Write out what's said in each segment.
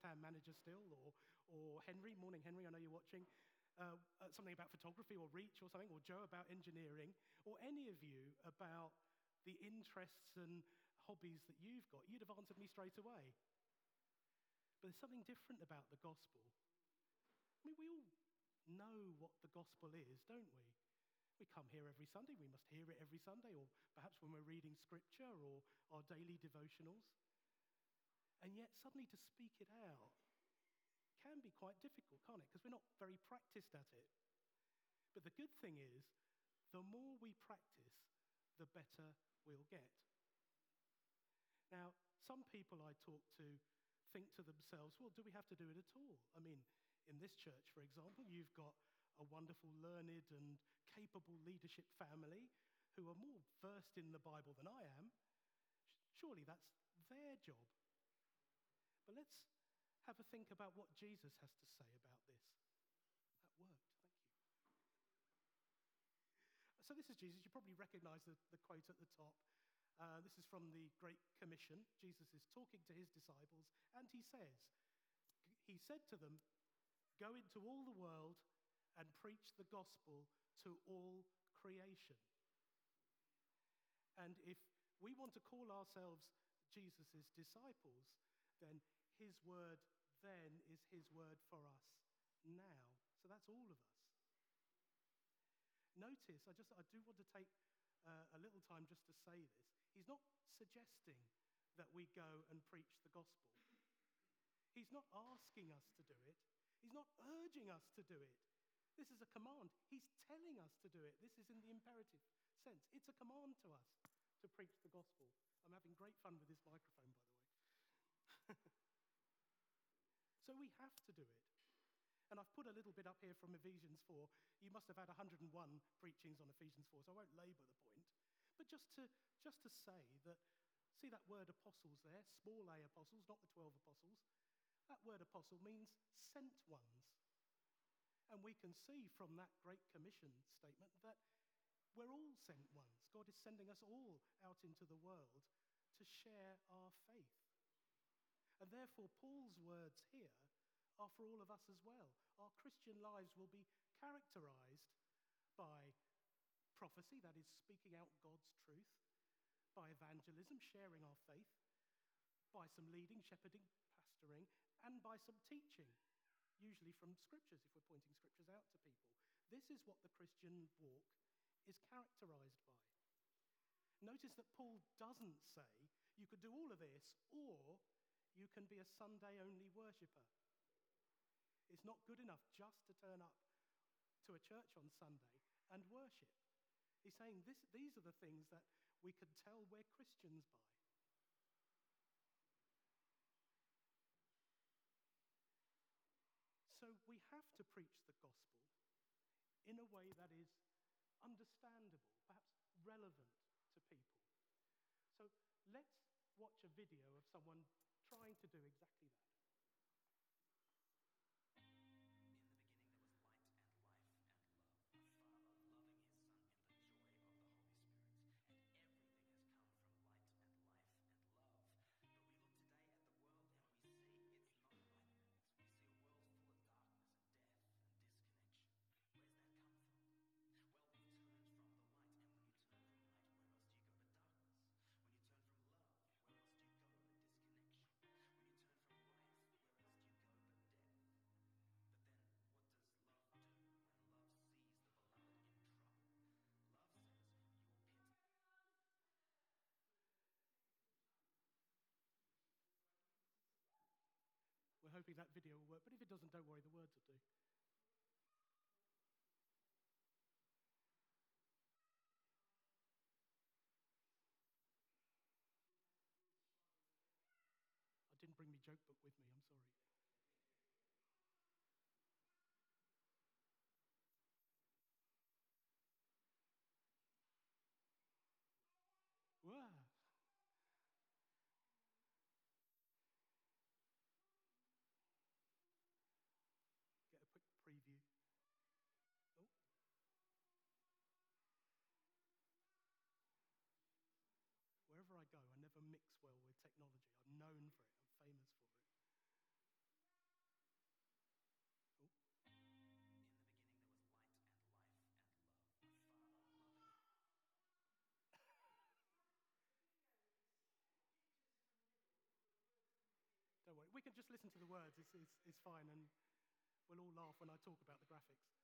first-hand manager still, or, or Henry, morning Henry, I know you're watching, uh, uh, something about photography or reach or something, or Joe about engineering, or any of you about the interests and hobbies that you've got, you'd have answered me straight away. But there's something different about the gospel. I mean, we all know what the gospel is, don't we? We come here every Sunday, we must hear it every Sunday, or perhaps when we're reading scripture or our daily devotionals. And yet, suddenly to speak it out can be quite difficult, can't it? Because we're not very practiced at it. But the good thing is, the more we practice, the better we'll get. Now, some people I talk to think to themselves, well, do we have to do it at all? I mean, in this church, for example, you've got a wonderful, learned, and capable leadership family who are more versed in the Bible than I am. Surely that's their job. But let's have a think about what Jesus has to say about this. That worked. Thank you. So, this is Jesus. You probably recognize the, the quote at the top. Uh, this is from the Great Commission. Jesus is talking to his disciples, and he says, He said to them, Go into all the world and preach the gospel to all creation. And if we want to call ourselves Jesus' disciples, then his word then is his word for us now. So that's all of us. Notice, I just I do want to take uh, a little time just to say this. He's not suggesting that we go and preach the gospel. He's not asking us to do it. He's not urging us to do it. This is a command. He's telling us to do it. This is in the imperative sense. It's a command to us to preach the gospel. I'm having great fun with this microphone, by the way. we have to do it. And I've put a little bit up here from Ephesians 4. You must have had 101 preachings on Ephesians 4, so I won't labor the point. But just to, just to say that, see that word apostles there, small a apostles, not the 12 apostles. That word apostle means sent ones. And we can see from that Great Commission statement that we're all sent ones. God is sending us all out into the world to share our faith. And therefore, Paul's words here are for all of us as well. Our Christian lives will be characterized by prophecy, that is, speaking out God's truth, by evangelism, sharing our faith, by some leading, shepherding, pastoring, and by some teaching, usually from scriptures, if we're pointing scriptures out to people. This is what the Christian walk is characterized by. Notice that Paul doesn't say you could do all of this, or you can be a Sunday only worshiper. It's not good enough just to turn up to a church on Sunday and worship. He's saying this, these are the things that we can tell we're Christians by. So we have to preach the gospel in a way that is understandable, perhaps relevant to people. So let's watch a video of someone trying to do exactly that. Hoping that video will work, but if it doesn't, don't worry, the words will do. I didn't bring my joke book with me, I'm sorry. mix well with technology. I'm known for it, I'm famous for it. Don't worry, we can just listen to the words, it's, it's, it's fine, and we'll all laugh when I talk about the graphics.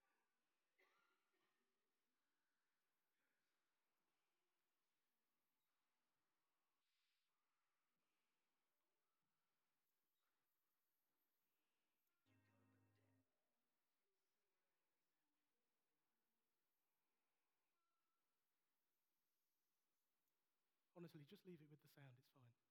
Honestly, just leave it with the sound, it's fine.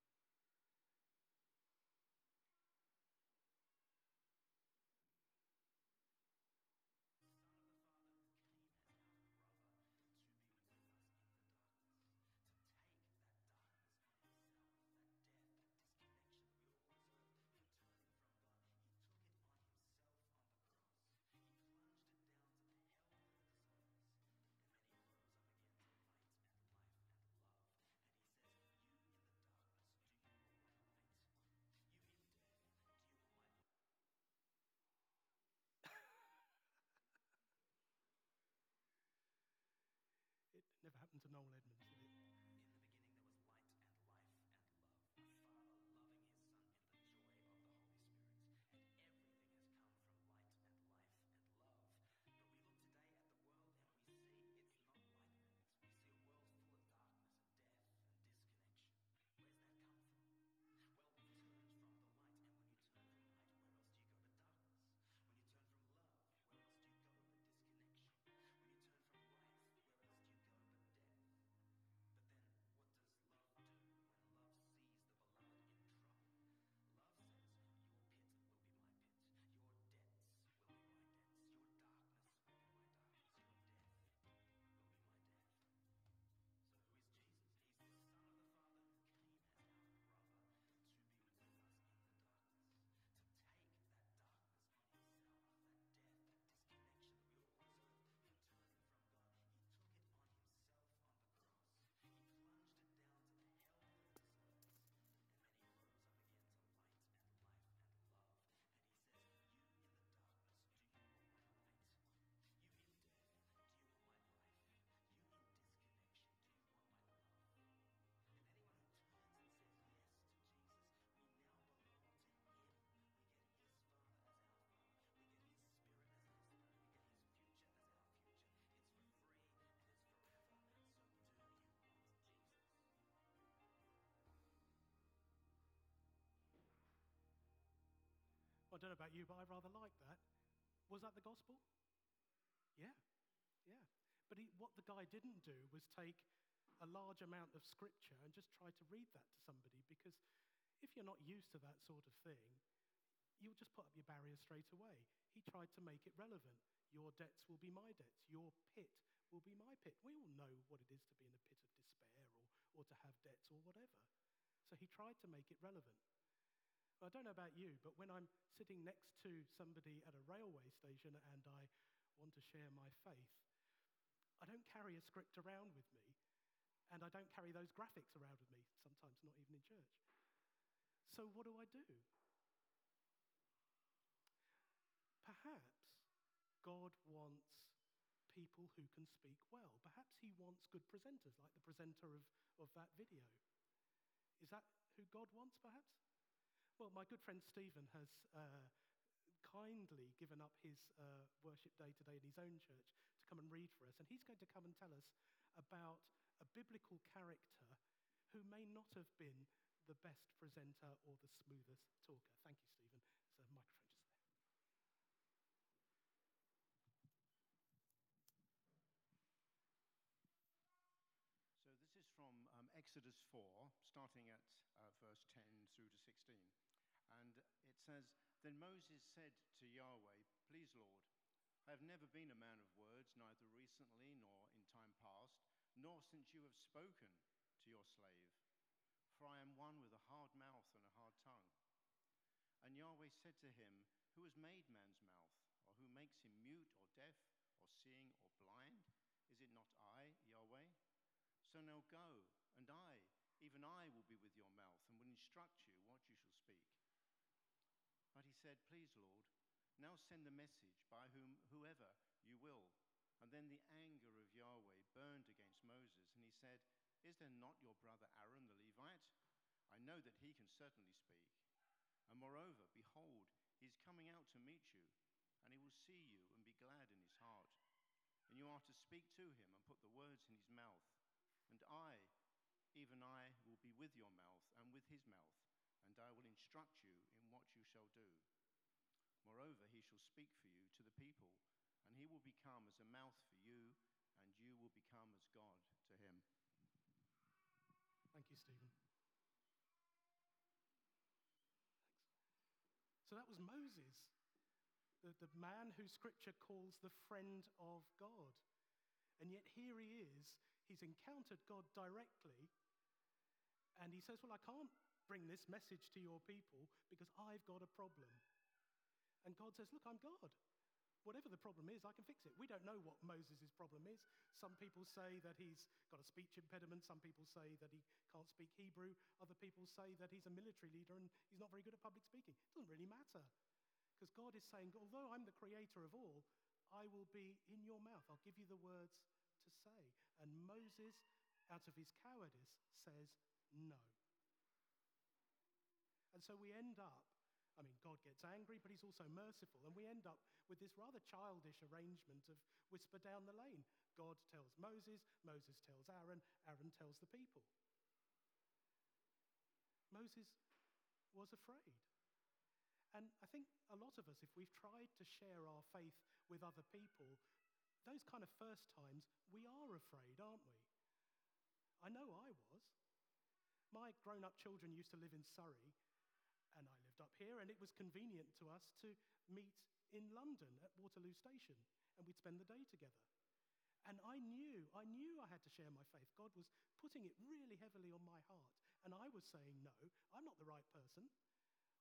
I don't know about you, but I rather like that. Was that the gospel? Yeah, yeah. But he, what the guy didn't do was take a large amount of scripture and just try to read that to somebody because if you're not used to that sort of thing, you'll just put up your barrier straight away. He tried to make it relevant. Your debts will be my debts. Your pit will be my pit. We all know what it is to be in a pit of despair or, or to have debts or whatever. So he tried to make it relevant. I don't know about you, but when I'm sitting next to somebody at a railway station and I want to share my faith, I don't carry a script around with me, and I don't carry those graphics around with me, sometimes not even in church. So, what do I do? Perhaps God wants people who can speak well. Perhaps He wants good presenters, like the presenter of, of that video. Is that who God wants, perhaps? Well, my good friend Stephen has uh, kindly given up his uh, worship day today in his own church to come and read for us. And he's going to come and tell us about a biblical character who may not have been the best presenter or the smoothest talker. Thank you, Stephen. There's a microphone just there. So this is from um, Exodus 4, starting at uh, verse 10 through to 16. And it says, Then Moses said to Yahweh, Please, Lord, I have never been a man of words, neither recently nor in time past, nor since you have spoken to your slave. For I am one with a hard mouth and a hard tongue. And Yahweh said to him, Who has made man's mouth? Or who makes him mute or deaf or seeing or blind? Is it not I, Yahweh? So now go, and I, even I, will be with your mouth and will instruct you what you shall speak. But he said, Please, Lord, now send the message by whom, whoever you will. And then the anger of Yahweh burned against Moses, and he said, Is there not your brother Aaron the Levite? I know that he can certainly speak. And moreover, behold, he is coming out to meet you, and he will see you and be glad in his heart. And you are to speak to him and put the words in his mouth. And I, even I, will be with your mouth and with his mouth, and I will instruct you in what you shall do. Moreover, he shall speak for you to the people, and he will become as a mouth for you, and you will become as God to him. Thank you, Stephen. Thanks. So that was Moses, the, the man who scripture calls the friend of God. And yet here he is, he's encountered God directly, and he says, Well, I can't bring this message to your people because I've got a problem. And God says, Look, I'm God. Whatever the problem is, I can fix it. We don't know what Moses' problem is. Some people say that he's got a speech impediment. Some people say that he can't speak Hebrew. Other people say that he's a military leader and he's not very good at public speaking. It doesn't really matter. Because God is saying, although I'm the creator of all, I will be in your mouth. I'll give you the words to say. And Moses, out of his cowardice, says no. And so we end up, I mean, God gets angry, but he's also merciful. And we end up with this rather childish arrangement of whisper down the lane. God tells Moses, Moses tells Aaron, Aaron tells the people. Moses was afraid. And I think a lot of us, if we've tried to share our faith with other people, those kind of first times, we are afraid, aren't we? I know I was. My grown up children used to live in Surrey, and I lived up here, and it was convenient to us to meet in London at Waterloo Station, and we'd spend the day together. And I knew, I knew I had to share my faith. God was putting it really heavily on my heart. And I was saying, no, I'm not the right person.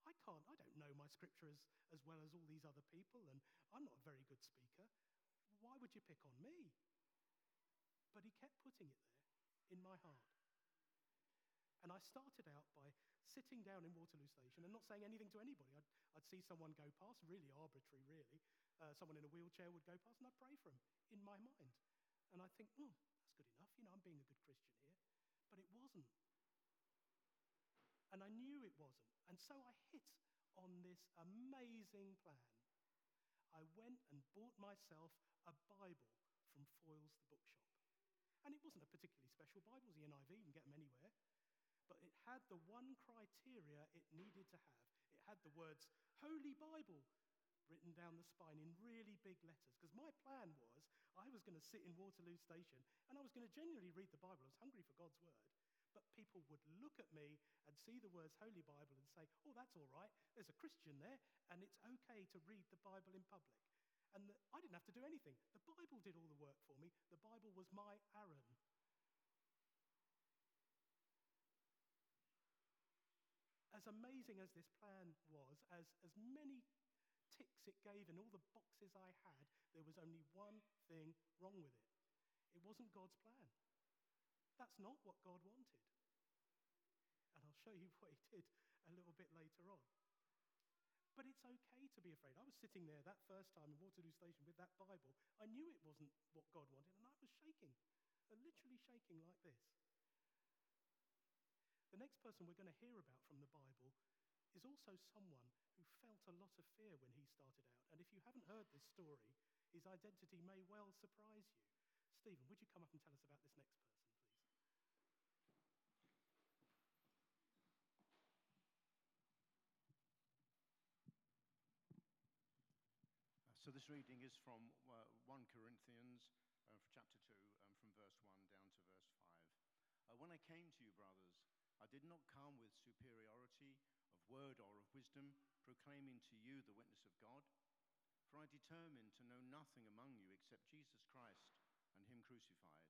I can't, I don't know my scripture as, as well as all these other people, and I'm not a very good speaker. Why would you pick on me? But he kept putting it there in my heart. And I started out by sitting down in Waterloo Station and not saying anything to anybody. I'd, I'd see someone go past, really arbitrary, really. Uh, someone in a wheelchair would go past, and I'd pray for him in my mind. And I'd think, oh, that's good enough. You know, I'm being a good Christian here. But it wasn't. And I knew it wasn't. And so I hit on this amazing plan. I went and bought myself a Bible from Foyles the bookshop. And it wasn't a particularly special Bible, it was the NIV, you can get them anywhere. But it had the one criteria it needed to have. It had the words Holy Bible written down the spine in really big letters. Because my plan was I was going to sit in Waterloo Station and I was going to genuinely read the Bible. I was hungry for God's word but people would look at me and see the words Holy Bible and say, oh, that's all right. There's a Christian there, and it's okay to read the Bible in public. And the, I didn't have to do anything. The Bible did all the work for me. The Bible was my Aaron. As amazing as this plan was, as, as many ticks it gave in all the boxes I had, there was only one thing wrong with it. It wasn't God's plan. That's not what God wanted. And I'll show you what he did a little bit later on. But it's okay to be afraid. I was sitting there that first time in Waterloo Station with that Bible. I knew it wasn't what God wanted, and I was shaking, literally shaking like this. The next person we're going to hear about from the Bible is also someone who felt a lot of fear when he started out. And if you haven't heard this story, his identity may well surprise you. Stephen, would you come up and tell us about this next person? Please? So this reading is from uh, 1 Corinthians uh, chapter 2, um, from verse 1 down to verse 5. Uh, when I came to you, brothers, I did not come with superiority of word or of wisdom, proclaiming to you the witness of God. For I determined to know nothing among you except Jesus Christ and Him crucified.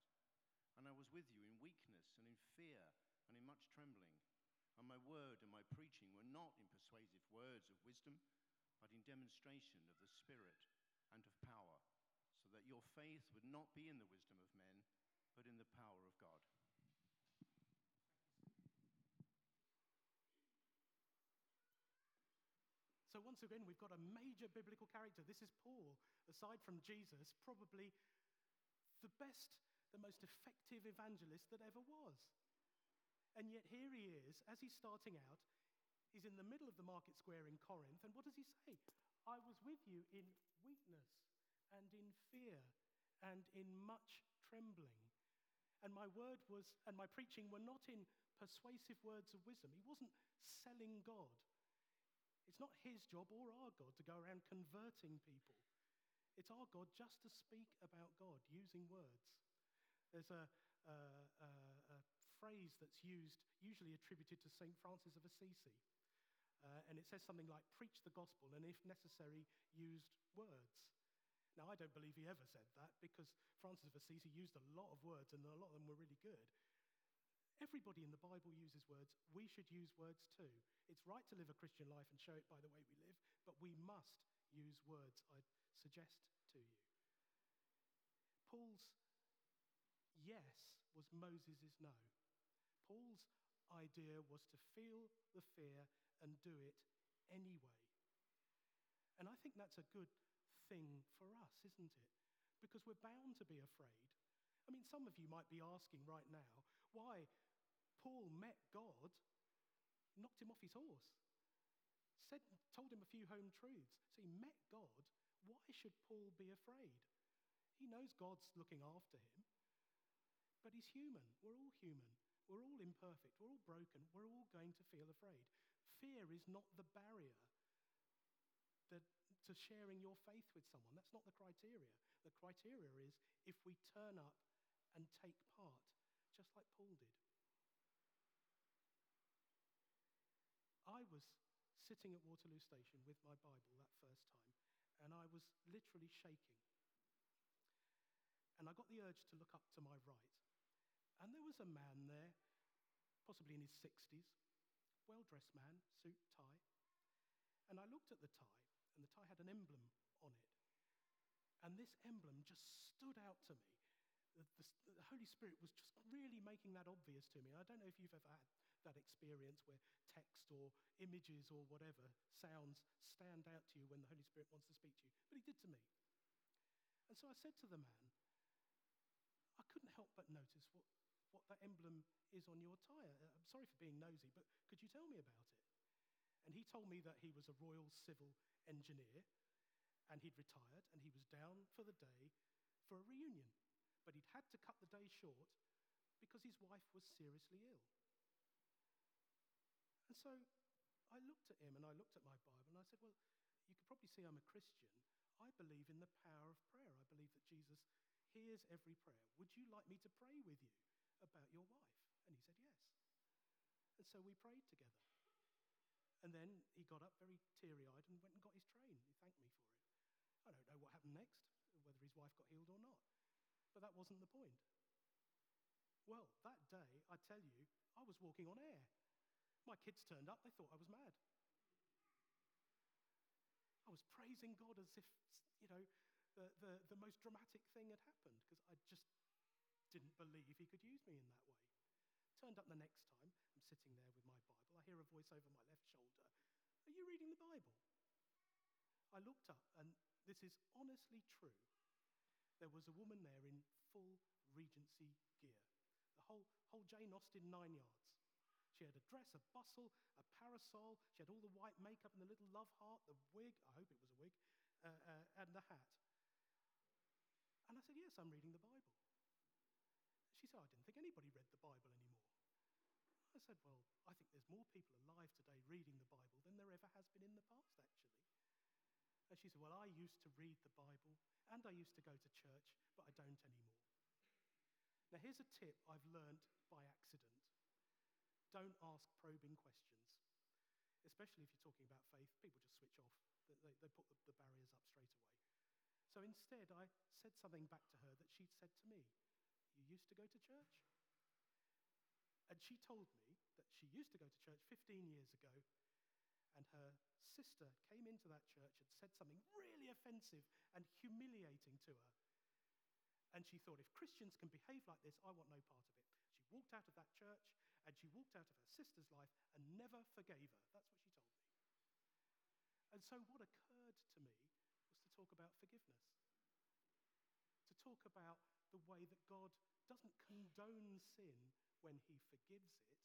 And I was with you in weakness and in fear and in much trembling. And my word and my preaching were not in persuasive words of wisdom but in demonstration of the Spirit and of power, so that your faith would not be in the wisdom of men, but in the power of God. So, once again, we've got a major biblical character. This is Paul, aside from Jesus, probably the best, the most effective evangelist that ever was. And yet, here he is, as he's starting out, He's in the middle of the market square in Corinth, and what does he say? I was with you in weakness and in fear and in much trembling. And my word was, and my preaching were not in persuasive words of wisdom. He wasn't selling God. It's not his job or our God to go around converting people. It's our God just to speak about God using words. There's a, a, a, a phrase that's used, usually attributed to St. Francis of Assisi. Uh, and it says something like, preach the gospel, and if necessary, used words. Now, I don't believe he ever said that because Francis of Assisi used a lot of words, and a lot of them were really good. Everybody in the Bible uses words. We should use words too. It's right to live a Christian life and show it by the way we live, but we must use words, I suggest to you. Paul's yes was Moses' no. Paul's idea was to feel the fear and do it anyway. And I think that's a good thing for us, isn't it? Because we're bound to be afraid. I mean, some of you might be asking right now why Paul met God, knocked him off his horse, said, told him a few home truths. So he met God. Why should Paul be afraid? He knows God's looking after him, but he's human. We're all human. We're all imperfect. We're all broken. We're all going to feel afraid. Fear is not the barrier that, to sharing your faith with someone. That's not the criteria. The criteria is if we turn up and take part, just like Paul did. I was sitting at Waterloo Station with my Bible that first time, and I was literally shaking. And I got the urge to look up to my right. And there was a man there, possibly in his 60s, well dressed man, suit, tie. And I looked at the tie, and the tie had an emblem on it. And this emblem just stood out to me. The, the, the, Holy Spirit was just really making that obvious to me. I don't know if you've ever had that experience where text or images or whatever sounds stand out to you when the Holy Spirit wants to speak to you. But he did to me. And so I said to the man, I couldn't help but notice what, what that emblem is on your tie. Uh, I'm sorry for being nosy, but could you tell me about it? And he told me that he was a Royal Civil Engineer and he'd retired and he was down for the day for a reunion. But he'd had to cut the day short because his wife was seriously ill. So I looked at him and I looked at my Bible and I said, Well, you could probably see I'm a Christian. I believe in the power of prayer. I believe that Jesus hears every prayer. Would you like me to pray with you about your wife? And he said, Yes. And so we prayed together. And then he got up very teary eyed and went and got his train. He thanked me for it. I don't know what happened next, whether his wife got healed or not. But that wasn't the point. Well, that day, I tell you, I was walking on air. My kids turned up, they thought I was mad. I was praising God as if, you know, the, the, the most dramatic thing had happened because I just didn't believe he could use me in that way. Turned up the next time, I'm sitting there with my Bible. I hear a voice over my left shoulder Are you reading the Bible? I looked up, and this is honestly true. There was a woman there in full Regency gear, the whole, whole Jane Austen nine yards. She had a dress, a bustle, a parasol. She had all the white makeup and the little love heart, the wig. I hope it was a wig, uh, uh, and the hat. And I said, Yes, I'm reading the Bible. She said, I didn't think anybody read the Bible anymore. I said, Well, I think there's more people alive today reading the Bible than there ever has been in the past, actually. And she said, Well, I used to read the Bible and I used to go to church, but I don't anymore. Now, here's a tip I've learned by accident don't ask probing questions, especially if you're talking about faith. People just switch off, they, they, put the, the barriers up straight away. So instead, I said something back to her that she'd said to me You used to go to church? And she told me that she used to go to church 15 years ago, and her sister came into that church and said something really offensive and humiliating to her. And she thought, if Christians can behave like this, I want no part of it. She walked out of that church out of her sister's life and never forgave her. That's what she told me. And so, what occurred to me was to talk about forgiveness, to talk about the way that God doesn't condone sin when he forgives it,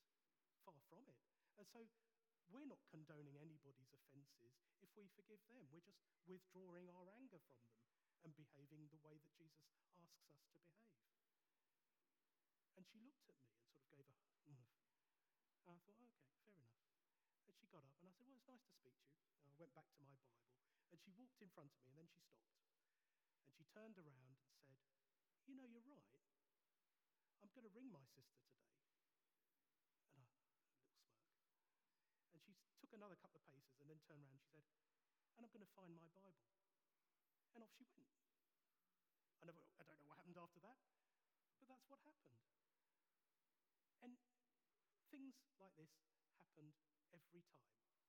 far from it. And so, we're not condoning anybody's offenses if we forgive them. We're just withdrawing our anger from them and behaving the way that Jesus asks us to behave. And she looked at me and sort of gave a, mm. and I thought, okay, fair enough. And she got up and I said, well, it's nice to speak to you. And I went back to my Bible and she walked in front of me and then she stopped. And she turned around and said, you know, you're right. I'm going to ring my sister today. And I, a little smirk. And she took another couple of paces and then turned around and she said, and I'm going to find my Bible. And off she went. I, never, I don't know what happened after that, but that's what happened. And things like this happened every time.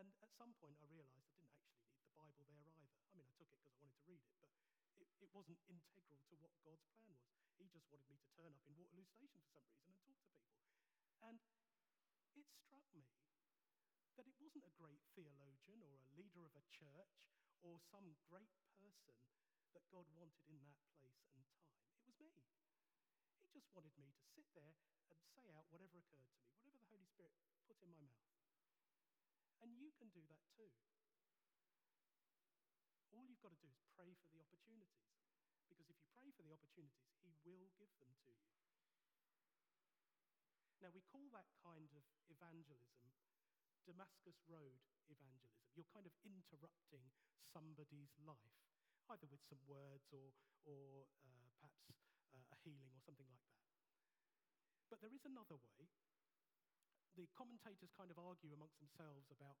And at some point, I realized I didn't actually need the Bible there either. I mean, I took it because I wanted to read it, but it, it wasn't integral to what God's plan was. He just wanted me to turn up in Waterloo Station for some reason and talk to people. And it struck me that it wasn't a great theologian or a leader of a church or some great person that God wanted in that place and time. It was me. He just wanted me to sit there and say out whatever occurred to me, whatever the Holy Spirit put in my mouth. And you can do that too. All you've got to do is pray for the opportunities. Because if you pray for the opportunities, He will give them to you. Now, we call that kind of evangelism Damascus Road evangelism. You're kind of interrupting somebody's life, either with some words or, or uh, perhaps uh, a healing or something like that. But there is another way. The commentators kind of argue amongst themselves about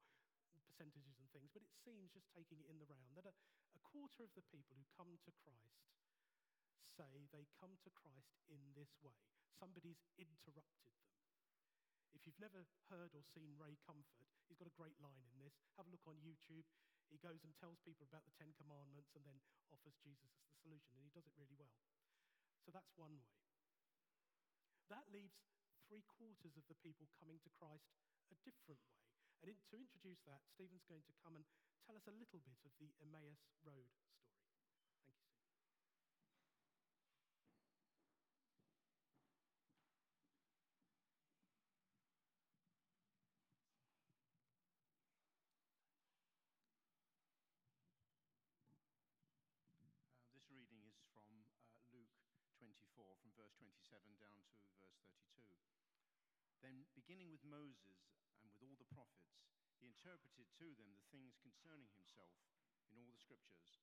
percentages and things, but it seems just taking it in the round that a, a quarter of the people who come to Christ say they come to Christ in this way. Somebody's interrupted them. If you've never heard or seen Ray Comfort, he's got a great line in this. Have a look on YouTube. He goes and tells people about the Ten Commandments and then offers Jesus as the solution, and he does it really well. So that's one way. That leaves three quarters of the people coming to Christ a different way. And in, to introduce that, Stephen's going to come and tell us a little bit of the Emmaus Road story. Thank you, Stephen. Uh, this reading is from uh, Luke 24, from verse 27 down to verse 32. Then, beginning with Moses and with all the prophets, he interpreted to them the things concerning himself in all the scriptures.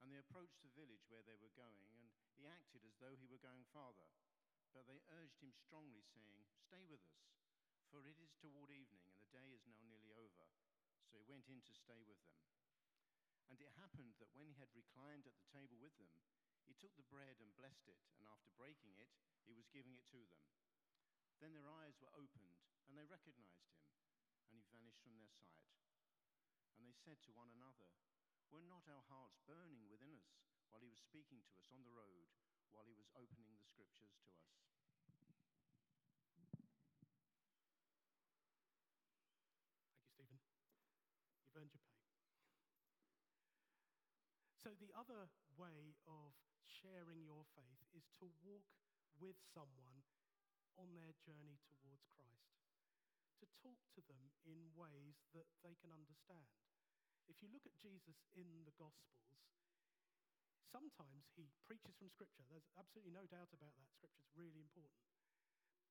And they approached the village where they were going, and he acted as though he were going farther. But they urged him strongly, saying, Stay with us, for it is toward evening, and the day is now nearly over. So he went in to stay with them. And it happened that when he had reclined at the table with them, he took the bread and blessed it, and after breaking it, he was giving it to them. Then their eyes were opened, and they recognized him, and he vanished from their sight. And they said to one another, Were not our hearts burning within us while he was speaking to us on the road, while he was opening the scriptures to us? Thank you, Stephen. You've earned your pay. So, the other way of sharing your faith is to walk with someone on their journey towards Christ, to talk to them in ways that they can understand. If you look at Jesus in the Gospels, sometimes he preaches from Scripture. There's absolutely no doubt about that. Scripture's really important.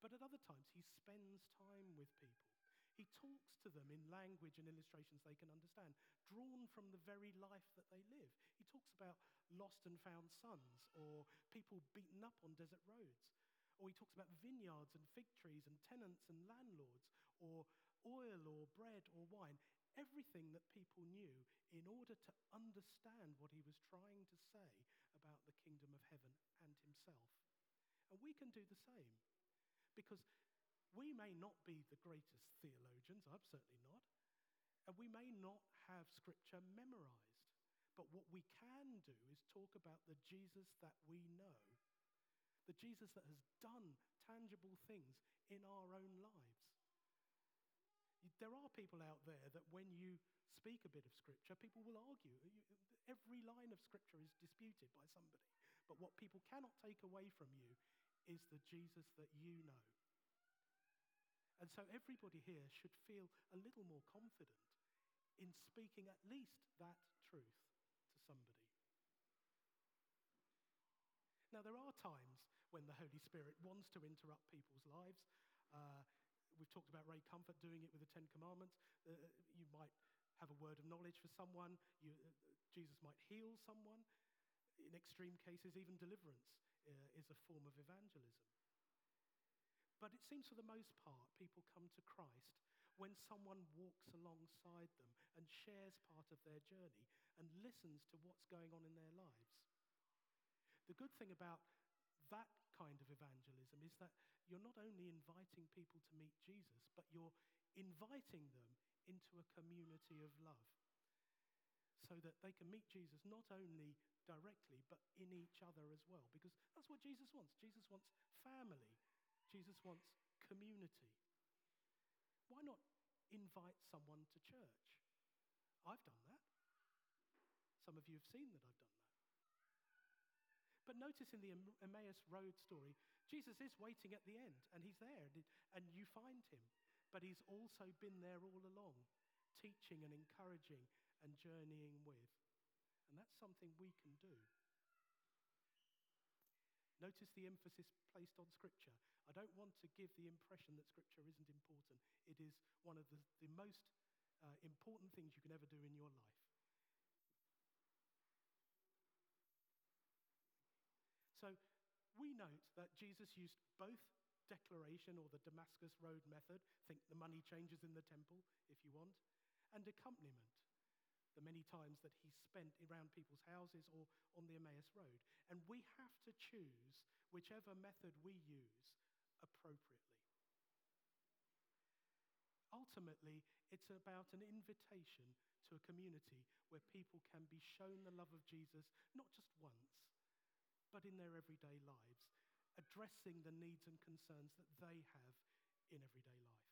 But at other times, he spends time with people. He talks to them in language and illustrations they can understand, drawn from the very life that they live. He talks about lost and found sons, or people beaten up on desert roads, or he talks about vineyards and fig trees and tenants and landlords, or oil or bread or wine. Everything that people knew in order to understand what he was trying to say about the kingdom of heaven and himself. And we can do the same. Because we may not be the greatest theologians, I'm certainly not, and we may not have scripture memorized. But what we can do is talk about the Jesus that we know the Jesus that has things in our own lives. There are people out there that when you speak a bit of Scripture, people will argue. Every line of Scripture is disputed by somebody. But what people cannot take away from you is the Jesus that you know. And so everybody here should feel a little more confident in speaking at least that truth to somebody. Now, there are times when the Holy Spirit wants to interrupt people's lives. Uh, we've talked about Ray Comfort doing it with the Ten Commandments. Uh, you might have a word of knowledge for someone. You, uh, Jesus might heal someone. In extreme cases, even deliverance uh, is a form of evangelism. But it seems for the most part, people come to Christ when someone walks alongside them and shares part of their journey and listens to what's going on in their lives. The good thing about that kind of evangelism is that you're not only inviting people to meet Jesus, but you're inviting them into a community of love so that they can meet Jesus not only directly, but in each other as well. Because that's what Jesus wants. Jesus wants family, Jesus wants community. Why not invite someone to church? I've done that. Some of you have seen that I've done. But notice in the Emmaus Road story, Jesus is waiting at the end, and he's there, and you find him. But he's also been there all along, teaching and encouraging and journeying with. And that's something we can do. Notice the emphasis placed on Scripture. I don't want to give the impression that Scripture isn't important. It is one of the, the most uh, important things you can ever do in your life. So we note that Jesus used both declaration or the Damascus Road method, think the money changes in the temple if you want, and accompaniment the many times that he spent around people's houses or on the Emmaus Road. And we have to choose whichever method we use appropriately. Ultimately, it's about an invitation to a community where people can be shown the love of Jesus not just once, but in their everyday lives, addressing the needs and concerns that they have in everyday life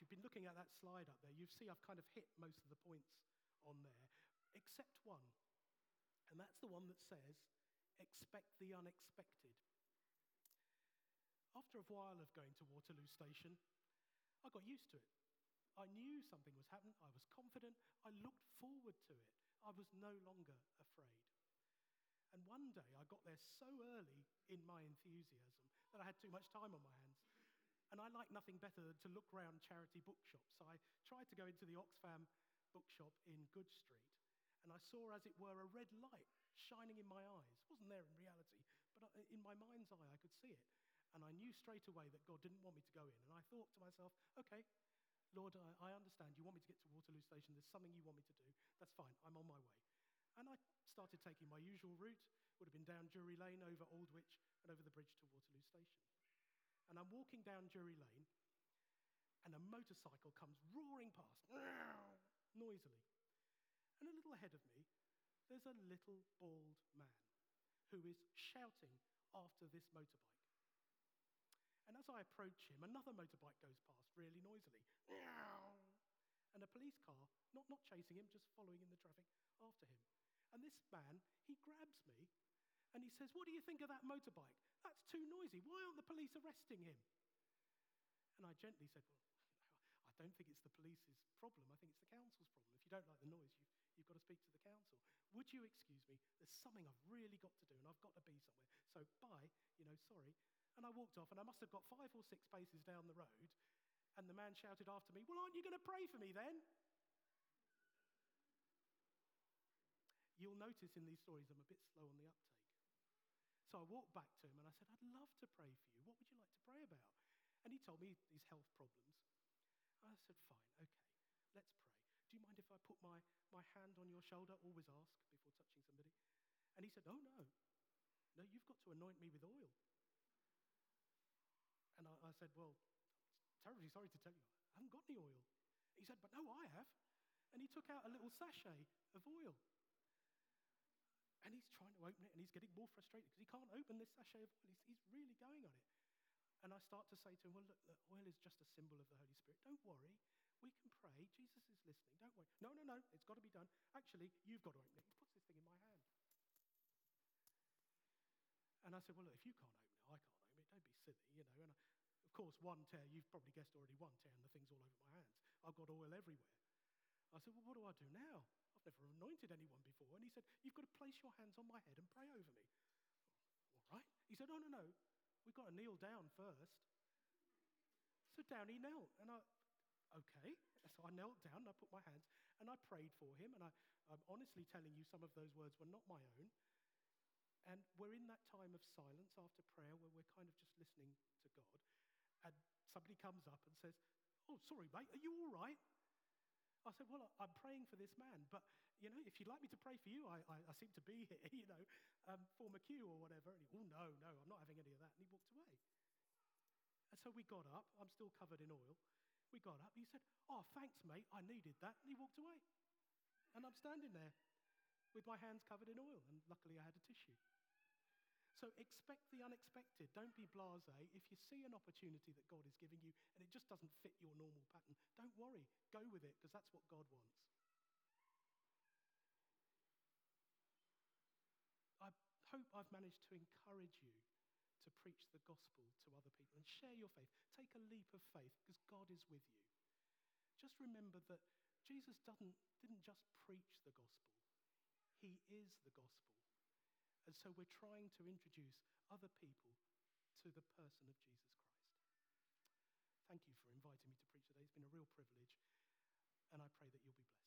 If you've been looking at that slide up there, you see I've kind of hit most of the points on there, except one. And that's the one that says, expect the unexpected. After a while of going to Waterloo Station, I got used to it. I knew something was happening. I was confident. I looked forward to it. I was no longer afraid. And one day I got there so early in my enthusiasm that I had too much time on my hands. And I like nothing better than to look around charity bookshops. So I tried to go into the Oxfam bookshop in Goodge Street, and I saw, as it were, a red light shining in my eyes. It wasn't there in reality, but uh, in my mind's eye, I could see it. And I knew straight away that God didn't want me to go in. And I thought to myself, okay, Lord, I, I understand. You want me to get to Waterloo Station. There's something you want me to do. That's fine. I'm on my way. And I started taking my usual route. Would have been down Drury Lane, over Aldwych, and over the bridge to Waterloo Station and I'm walking down Drury Lane, and a motorcycle comes roaring past, noisily. And a little ahead of me, there's a little bald man who is shouting after this motorbike. And as I approach him, another motorbike goes past really noisily. And a police car, not, not chasing him, just following in the traffic after him. And this man, he grabs me and he says, What do you think of that motorbike? That's too noisy. Why aren't the police arresting him? And I gently said, Well, I don't think it's the police's problem. I think it's the council's problem. If you don't like the noise, you, you've got to speak to the council. Would you excuse me? There's something I've really got to do, and I've got to be somewhere. So, bye, you know, sorry. And I walked off, and I must have got five or six paces down the road, and the man shouted after me, Well, aren't you going to pray for me then? You'll notice in these stories I'm a bit slow on the uptake. So I walked back to him and I said, I'd love to pray for you. What would you like to pray about? And he told me his health problems. I said, Fine, okay, let's pray. Do you mind if I put my, my hand on your shoulder? Always ask before touching somebody. And he said, Oh, no. No, you've got to anoint me with oil. And I, I said, Well, terribly sorry to tell you, I haven't got any oil. He said, But no, I have. And he took out a little sachet of oil. And he's trying to open it and he's getting more frustrated because he can't open this sachet of oil. He's, he's really going on it. And I start to say to him, Well, look, the oil is just a symbol of the Holy Spirit. Don't worry. We can pray. Jesus is listening. Don't worry. No, no, no. It's got to be done. Actually, you've got to open it. He puts this thing in my hand. And I said, Well, look, if you can't open it, I can't open it. Don't be silly, you know. And I, Of course, one tear, you've probably guessed already, one tear, and the thing's all over my hands. I've got oil everywhere. I said, Well, what do I do now? I've never anointed anyone before. And he said, You've got to place your hands on my head and pray over me. All right. He said, No, no, no. We've got to kneel down first. So down he knelt. And I, okay. So I knelt down and I put my hands and I prayed for him. And I, I'm honestly telling you, some of those words were not my own. And we're in that time of silence after prayer where we're kind of just listening to God. And somebody comes up and says, Oh, sorry, mate, are you all right? I said, Well, I'm praying for this man, but you know, if you'd like me to pray for you, I, I, I seem to be here, you know, um, a queue or whatever. And he, Oh, no, no, I'm not having any of that. And he walked away. And so we got up. I'm still covered in oil. We got up. He said, Oh, thanks, mate. I needed that. And he walked away. And I'm standing there with my hands covered in oil. And luckily, I had a tissue. So expect the unexpected. Don't be blase. If you see an opportunity that God is giving you and it just doesn't fit your normal pattern, don't worry. Go with it because that's what God wants. I hope I've managed to encourage you to preach the gospel to other people and share your faith. Take a leap of faith because God is with you. Just remember that Jesus doesn't, didn't just preach the gospel, He is the gospel. And so we're trying to introduce other people to the person of Jesus Christ. Thank you for inviting me to preach today. It's been a real privilege, and I pray that you'll be blessed.